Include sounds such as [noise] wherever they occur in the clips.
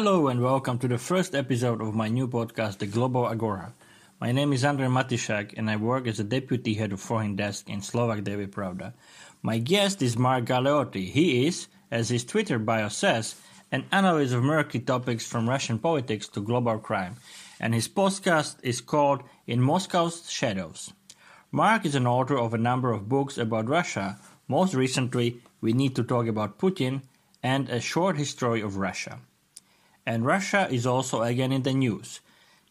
Hello and welcome to the first episode of my new podcast, The Global Agora. My name is Andrej Matišák and I work as a deputy head of foreign desk in Slovak Daily Pravda. My guest is Mark Galeotti. He is, as his Twitter bio says, an analyst of murky topics from Russian politics to global crime, and his podcast is called In Moscow's Shadows. Mark is an author of a number of books about Russia, most recently, We Need to Talk About Putin and A Short History of Russia. And Russia is also again in the news.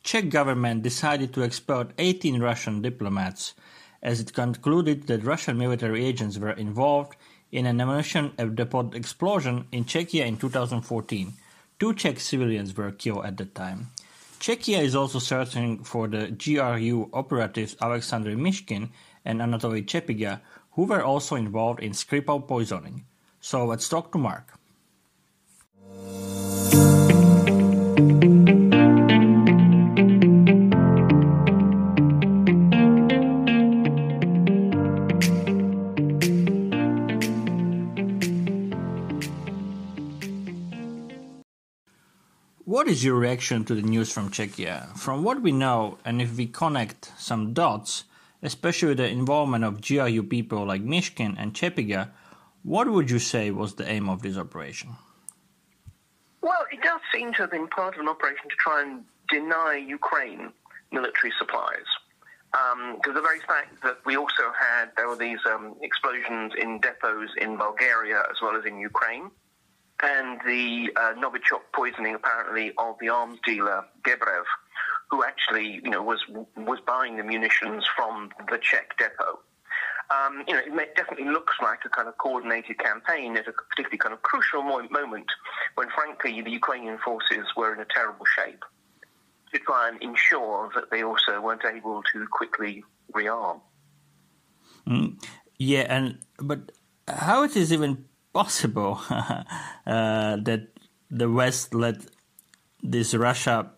Czech government decided to expel 18 Russian diplomats as it concluded that Russian military agents were involved in an ammunition depot explosion in Czechia in 2014. Two Czech civilians were killed at the time. Czechia is also searching for the GRU operatives Alexander Mishkin and Anatoly Chepiga, who were also involved in Skripal poisoning. So let's talk to Mark. What is your reaction to the news from Czechia? From what we know, and if we connect some dots, especially the involvement of GRU people like Mishkin and Chepiga, what would you say was the aim of this operation? Well, it does seem to have been part of an operation to try and deny Ukraine military supplies. Because um, the very fact that we also had, there were these um, explosions in depots in Bulgaria as well as in Ukraine and the uh, Novichok poisoning, apparently, of the arms dealer Gebrev, who actually, you know, was was buying the munitions from the Czech depot. Um, you know, it definitely looks like a kind of coordinated campaign at a particularly kind of crucial moment when, frankly, the Ukrainian forces were in a terrible shape to try and ensure that they also weren't able to quickly rearm. Mm, yeah, and but how it is even possible [laughs] uh, that the West let this Russia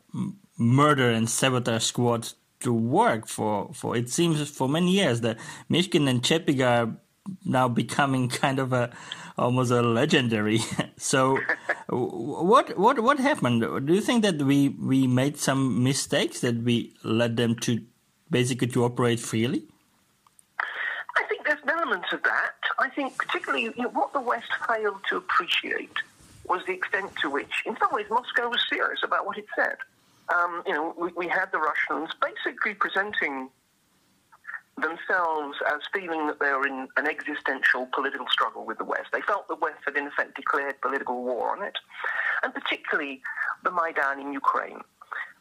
murder and sabotage squad to work for, for it seems for many years that Mishkin and Chepiga are now becoming [laughs] kind of a almost a legendary. [laughs] so what what what happened? Do you think that we we made some mistakes that we led them to basically to operate freely? I think there's an element of that. I think particularly you know, what the West failed to appreciate was the extent to which, in some ways, Moscow was serious about what it said. Um, you know, we, we, had the Russians basically presenting themselves as feeling that they were in an existential political struggle with the West. They felt the West had, in effect, declared political war on it, and particularly the Maidan in Ukraine.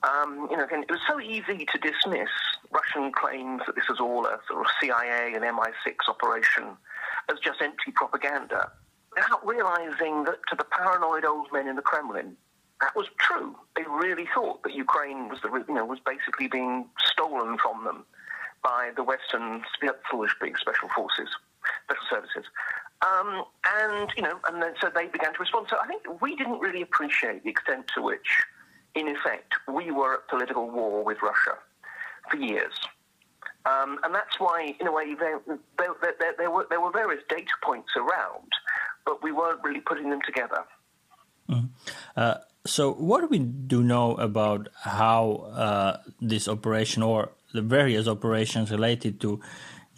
Um, you know, again, it was so easy to dismiss Russian claims that this was all a sort of CIA and MI6 operation as just empty propaganda, without realizing that to the paranoid old men in the Kremlin, that was true. They really thought that Ukraine was, the, you know, was basically being stolen from them by the Western special forces, special services. Um, and, you know, and then so they began to respond. So I think we didn't really appreciate the extent to which, in effect, we were at political war with Russia for years. Um, and that's why, in a way, there, there, there, there, were, there were various data points around, but we weren't really putting them together. Mm. Uh, so, what do we do know about how uh, this operation or the various operations related to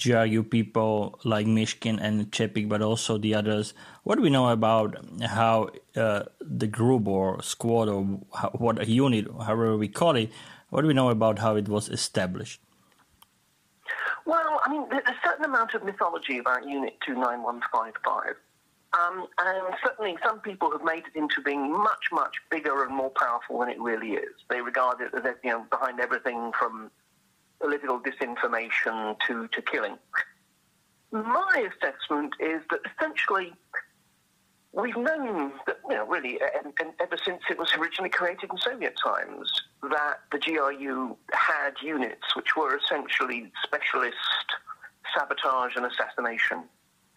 GRU people like Mishkin and Chepik, but also the others? What do we know about how uh, the group or squad or what unit, however we call it, what do we know about how it was established? Well, I mean, there's a certain amount of mythology about Unit 29155. Um, and certainly some people have made it into being much, much bigger and more powerful than it really is. They regard it as, you know, behind everything from political disinformation to, to killing. My assessment is that essentially we've known that, you know, really, and, and ever since it was originally created in Soviet times, that the GRU had units which were essentially specialist sabotage and assassination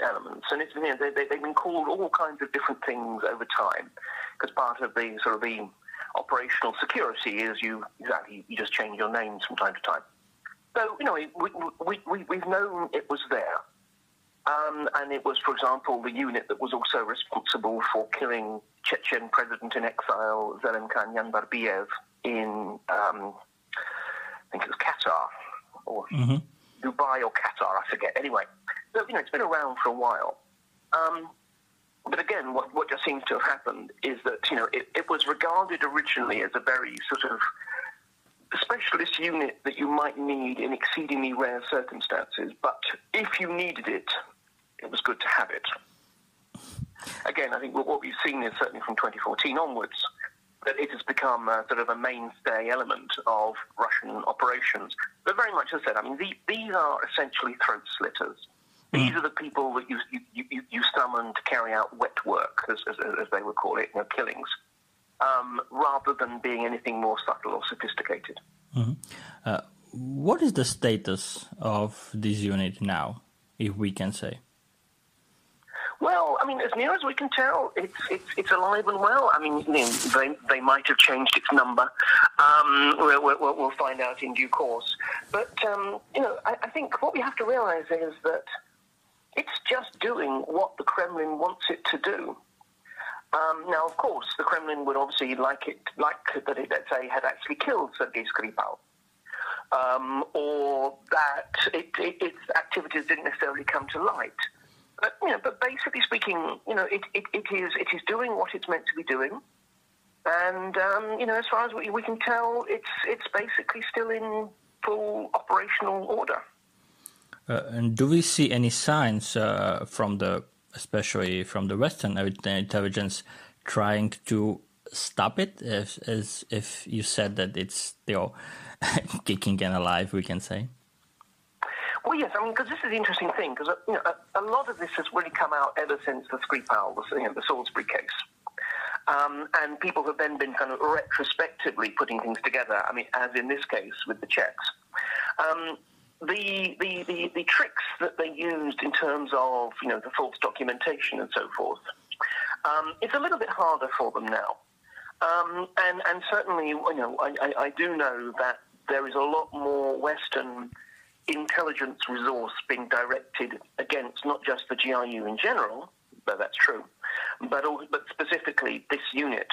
elements. And it's, you know, they, have been called all kinds of different things over time because part of the sort of the operational security is you exactly you just change your names from time to time. So you know we we we we've known it was there. Um, and it was, for example, the unit that was also responsible for killing Chechen president in exile Zelimkhan Yandarbiyev in, um, I think it was Qatar, or mm-hmm. Dubai or Qatar, I forget. Anyway, so, you know, it's been around for a while. Um, but again, what, what just seems to have happened is that, you know, it, it was regarded originally as a very sort of specialist unit that you might need in exceedingly rare circumstances, but if you needed it, it was good to have it. Again, I think what we've seen is certainly from 2014 onwards that it has become a, sort of a mainstay element of Russian operations. But very much as I said, I mean, the, these are essentially throat slitters. These mm. are the people that you, you, you, you summon to carry out wet work, as, as, as they would call it, you know, killings, um, rather than being anything more subtle or sophisticated. Mm-hmm. Uh, what is the status of this unit now, if we can say? Well, I mean, as near as we can tell, it's it's, it's alive and well. I mean, they they might have changed its number. Um, we'll, we'll, we'll, find out in due course. But um, you know, I, I think what we have to realise is that it's just doing what the Kremlin wants it to do. Um, now, of course, the Kremlin would obviously like it, like that it, let's say, had actually killed Sergei Skripal, um, or that it, it, its activities didn't necessarily come to light. But you know, but basically speaking, you know, it, it, it is it is doing what it's meant to be doing, and um, you know, as far as we, we can tell, it's it's basically still in full operational order. Uh, and do we see any signs uh, from the, especially from the Western intelligence, trying to stop it? As, as if you said that it's still [laughs] kicking and alive, we can say. Well, yes, I mean, because this is the interesting thing, because uh, you know, a, a, lot of this has really come out ever since the Skripal, the, you know, the Salisbury case. Um, and people have then been kind of retrospectively putting things together, I mean, as in this case with the Czechs. Um, the, the, the, the, tricks that they used in terms of, you know, the false documentation and so forth, um, it's a little bit harder for them now. Um, and, and certainly, you know, I, I, I do know that there is a lot more Western intelligence resource being directed against not just the GRU in general, though that's true, but also, but specifically this unit,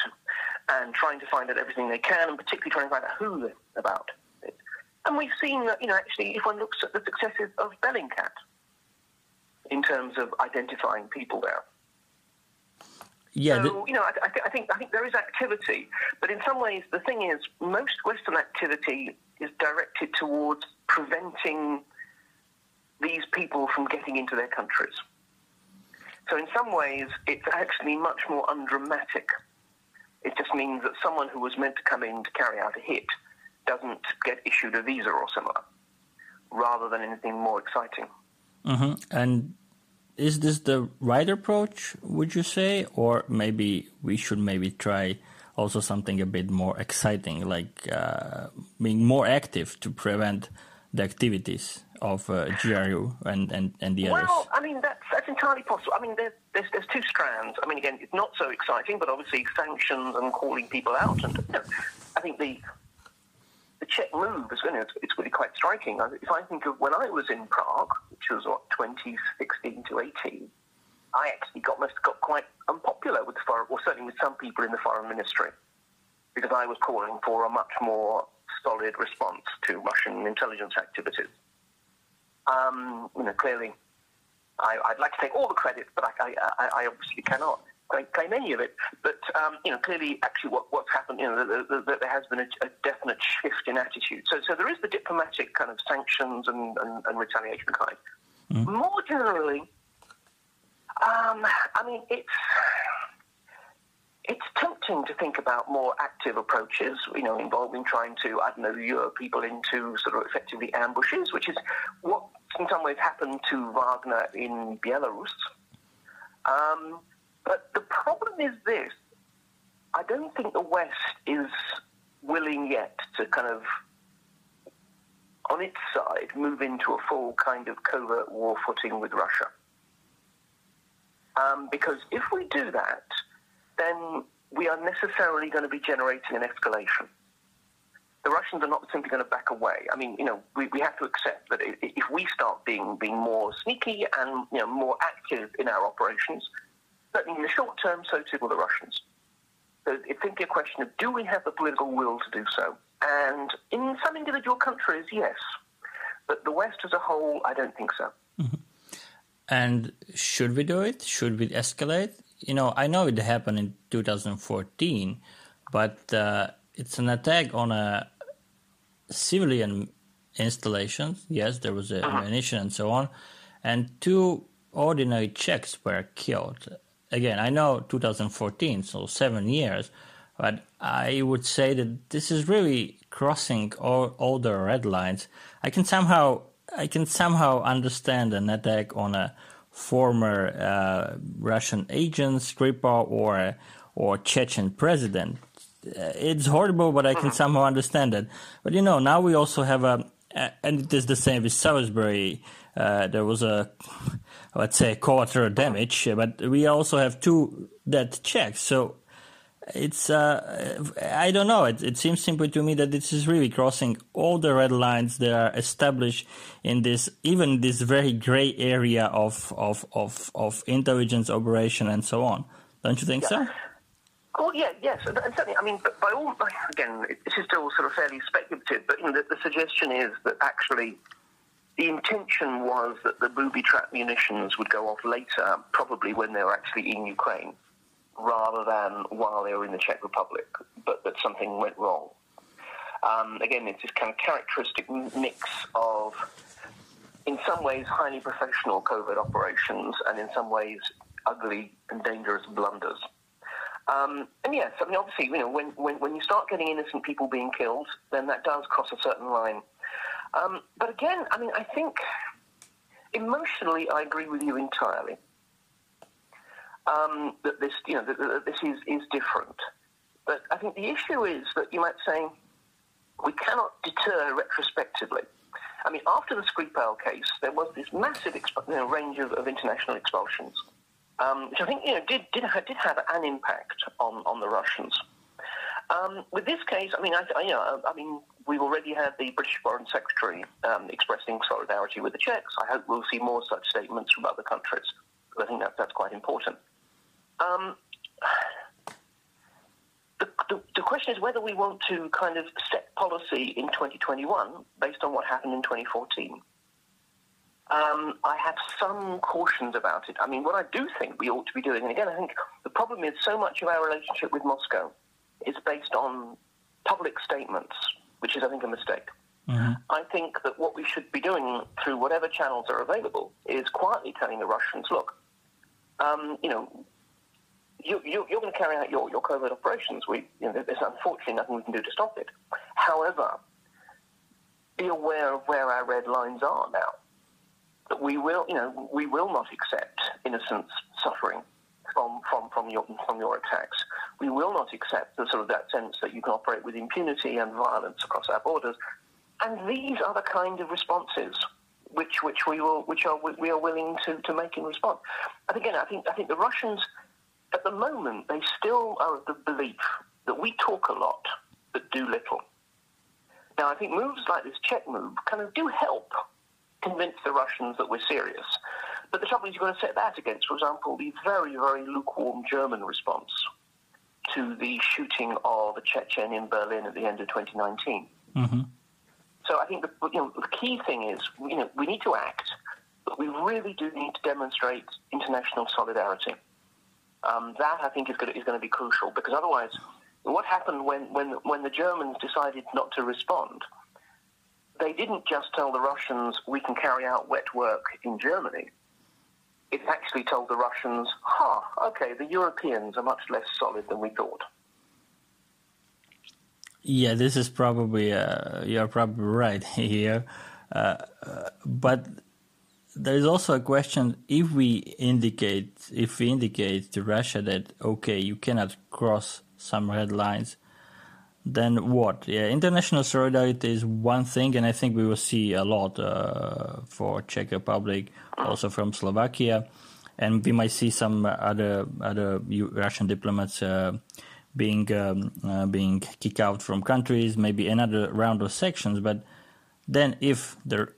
and trying to find out everything they can, and particularly trying to find out who they're about. And we've seen that, you know, actually, if one looks at the successes of Bellingcat in terms of identifying people there. Yeah, so, you know, I, I, th- I, think I think there is activity, but in some ways, the thing is, most Western activity is directed towards preventing these people from getting into their countries. So in some ways, it's actually much more undramatic. It just means that someone who was meant to come in to carry out a hit doesn't get issued a visa or similar, rather than anything more exciting. Mm-hmm. And is this the right approach, would you say? Or maybe we should maybe try also something a bit more exciting, like uh, being more active to prevent the activities of uh, GRU and, and, and the others? Well, I mean, that's, that's entirely possible. I mean, there's, there's, there's two strands. I mean, again, it's not so exciting, but obviously sanctions and calling people out. And you know, I think the the Czech move is you know, it's, it's really quite striking. If I think of when I was in Prague, which was what 2016 to 18, I actually got got quite unpopular with the foreign, or certainly with some people in the foreign ministry, because I was calling for a much more solid response to Russian intelligence activities. Um, you know, clearly, I, would like to take all the credit, but I, I, I obviously cannot claim any of it. But um, you know, clearly, actually, what, what's happened, you know, the, there has been a, a, definite shift in attitude. So, so there is the diplomatic kind of sanctions and, and, and retaliation kind. Mm. More generally, um, I mean, it's it's tempting to think about more active approaches, you know, involving trying to, I don't know, lure people into sort of effectively ambushes, which is what in some ways happened to Wagner in Belarus. Um, but the problem is this I don't think the West is willing yet to kind of, on its side, move into a full kind of covert war footing with Russia. Um, because if we do that, then we are necessarily going to be generating an escalation. the Russians are not simply going to back away. I mean, you know, we, we have to accept that if we start being being more sneaky and you know more active in our operations, certainly in the short term, so too will the Russians. So it's simply a question of do we have the political will to do so? And in some individual countries, yes, but the West as a whole, I don't think so. Mm-hmm. And should we do it? Should we escalate? You know, I know it happened in 2014, but uh, it's an attack on a civilian installation. Yes, there was a uh-huh. ammunition and so on, and two ordinary Czechs were killed. Again, I know 2014, so seven years, but I would say that this is really crossing all, all the red lines. I can somehow I can somehow understand an attack on a former uh, Russian agent, Skripal, or or Chechen president. Uh, it's horrible, but I can uh-huh. somehow understand it. But you know, now we also have a, and it is the same with Salisbury. Uh, there was a, let's say, collateral damage, but we also have two dead Czechs. So it's, uh, I don't know. It, it seems simply to me that this is really crossing all the red lines that are established in this, even this very gray area of of of, of intelligence operation and so on. Don't you think so? Oh yeah, yes, and, and certainly. I mean, by all again, this is still sort of fairly speculative, but you know, the, the suggestion is that actually the intention was that the booby trap munitions would go off later, probably when they were actually in Ukraine, rather than while they were in the Czech Republic, but that something went wrong. Um, again, it's this kind of characteristic mix of, in some ways, highly professional covert operations, and in some ways, ugly and dangerous blunders. Um, and yes, I mean, obviously, you know, when, when, when you start getting innocent people being killed, then that does cross a certain line. Um, but again, I mean, I think emotionally, I agree with you entirely. Um, that this, you know, that, that this is, is different. But I think the issue is that you might say we cannot deter retrospectively. I mean, after the Skripal case, there was this massive exp- you know, range of, of international expulsions um, which I think you know did did did have an impact on on the Russians. Um, with this case, I mean, I, I, you know, I mean, we've already had the British Foreign Secretary um, expressing solidarity with the Czechs. I hope we'll see more such statements from other countries. I think that that's quite important. Um, the, the, the, question is whether we want to kind of set policy in 2021 based on what happened in 2014. Um, I have some cautions about it. I mean, what I do think we ought to be doing, and again, I think the problem is so much of our relationship with Moscow is based on public statements, which is, I think, a mistake. Mm-hmm. I think that what we should be doing through whatever channels are available is quietly telling the Russians, look, um, you know, you, you, going to carry out your, your covert operations. We, you know, there's unfortunately nothing we can do to stop it. However, be aware of where our red lines are now that we will, you know, we will not accept innocents suffering from, from, from, your, from your attacks. We will not accept the sort of that sense that you can operate with impunity and violence across our borders. And these are the kind of responses which, which we will, which are, we are willing to, to make in response. And again, I think, I think the Russians, at the moment, they still are of the belief that we talk a lot, but do little. Now, I think moves like this Czech move kind of do help convince the Russians that we're serious. But the trouble is, you've got to set that against, for example, the very, very lukewarm German response to the shooting of a Chechen in Berlin at the end of 2019. Mm-hmm. So I think the, you know, the key thing is, you know, we need to act, but we really do need to demonstrate international solidarity. Um, that I think is going, to, is going to be crucial because otherwise, what happened when, when, when the Germans decided not to respond? they didn't just tell the Russians we can carry out wet work in Germany. It actually told the Russians, huh, okay, the Europeans are much less solid than we thought. Yeah, this is probably, uh, you're probably right [laughs] here. Uh, uh, but there is also a question if we indicate, if we indicate to Russia that, okay, you cannot cross some red lines, then what? Yeah, international solidarity is one thing, and I think we will see a lot uh, for Czech Republic, also from Slovakia, and we might see some other other Russian diplomats uh, being um, uh, being kicked out from countries, maybe another round of sanctions. But then, if the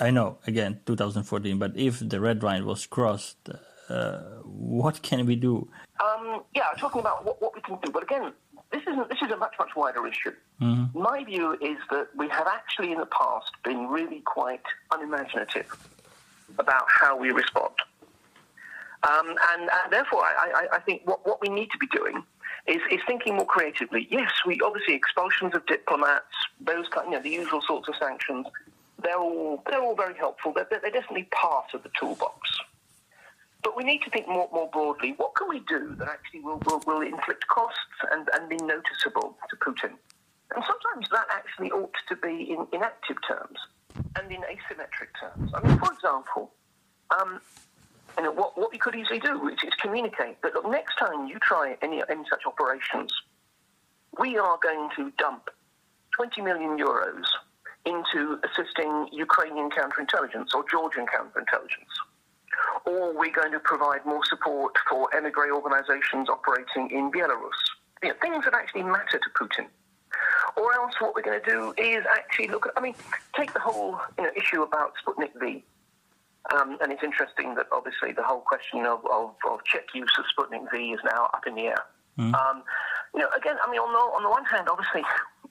I know again 2014, but if the red line was crossed, uh, what can we do? Um, yeah, talking about what, what we can do. But again, this is this is a much much wider issue. Mm-hmm. My view is that we have actually in the past been really quite unimaginative about how we respond, um, and, and, therefore I, I, I, think what, what we need to be doing is, is thinking more creatively. Yes, we obviously expulsions of diplomats, those kind, you know, the usual sorts of sanctions. They're all they're all very helpful. They're, they're definitely part of the toolbox. But we need to think more, more broadly. What can we do that actually will, will, will inflict costs and, and be noticeable to Putin? And sometimes that actually ought to be in, in active terms and in asymmetric terms. I mean, for example, um, you know, what, what we could easily do is, is communicate that, look, next time you try any, any such operations, we are going to dump 20 million euros into assisting Ukrainian counterintelligence or Georgian counterintelligence or we're going to provide more support for emigre organizations operating in Belarus. You know, things that actually matter to Putin. Or else what we're going to do is actually look at, I mean, take the whole you know, issue about Sputnik V. Um, and it's interesting that obviously the whole question of, of, of, Czech use of Sputnik V is now up in the air. Mm. Um, you know, again, I mean, on the, on the one hand, obviously,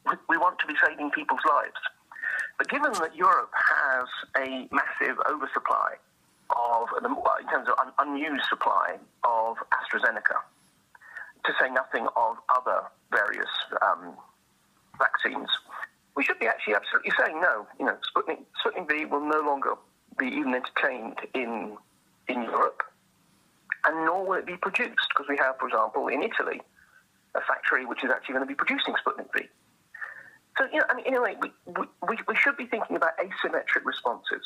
we, we want to be saving people's lives. But given that Europe has a massive oversupply of, in terms of un- unused supply of AstraZeneca, to say nothing of other various um, vaccines, we should be actually absolutely saying no. You know, Sputnik, Sputnik V will no longer be even entertained in in Europe, and nor will it be produced because we have, for example, in Italy, a factory which is actually going to be producing Sputnik V. So, you know, I mean, anyway, we, we, we should be thinking about asymmetric responses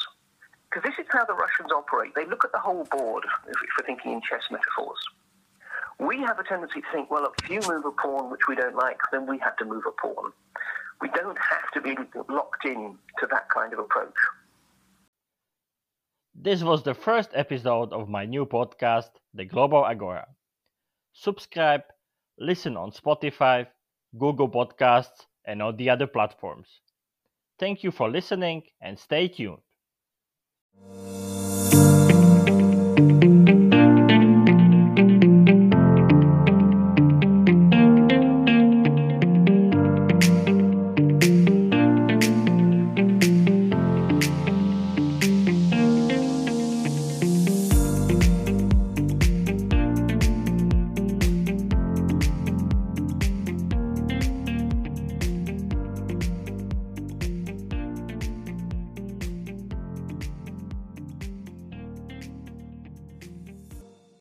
because this is how the Russians operate. They look at the whole board, if, we're thinking in chess metaphors. We have a tendency to think, well, if you move a pawn which we don't like, then we have to move a pawn. We don't have to be locked in to that kind of approach. This was the first episode of my new podcast, The Global Agora. Subscribe, listen on Spotify, Google Podcasts, and all the other platforms. Thank you for listening and stay tuned you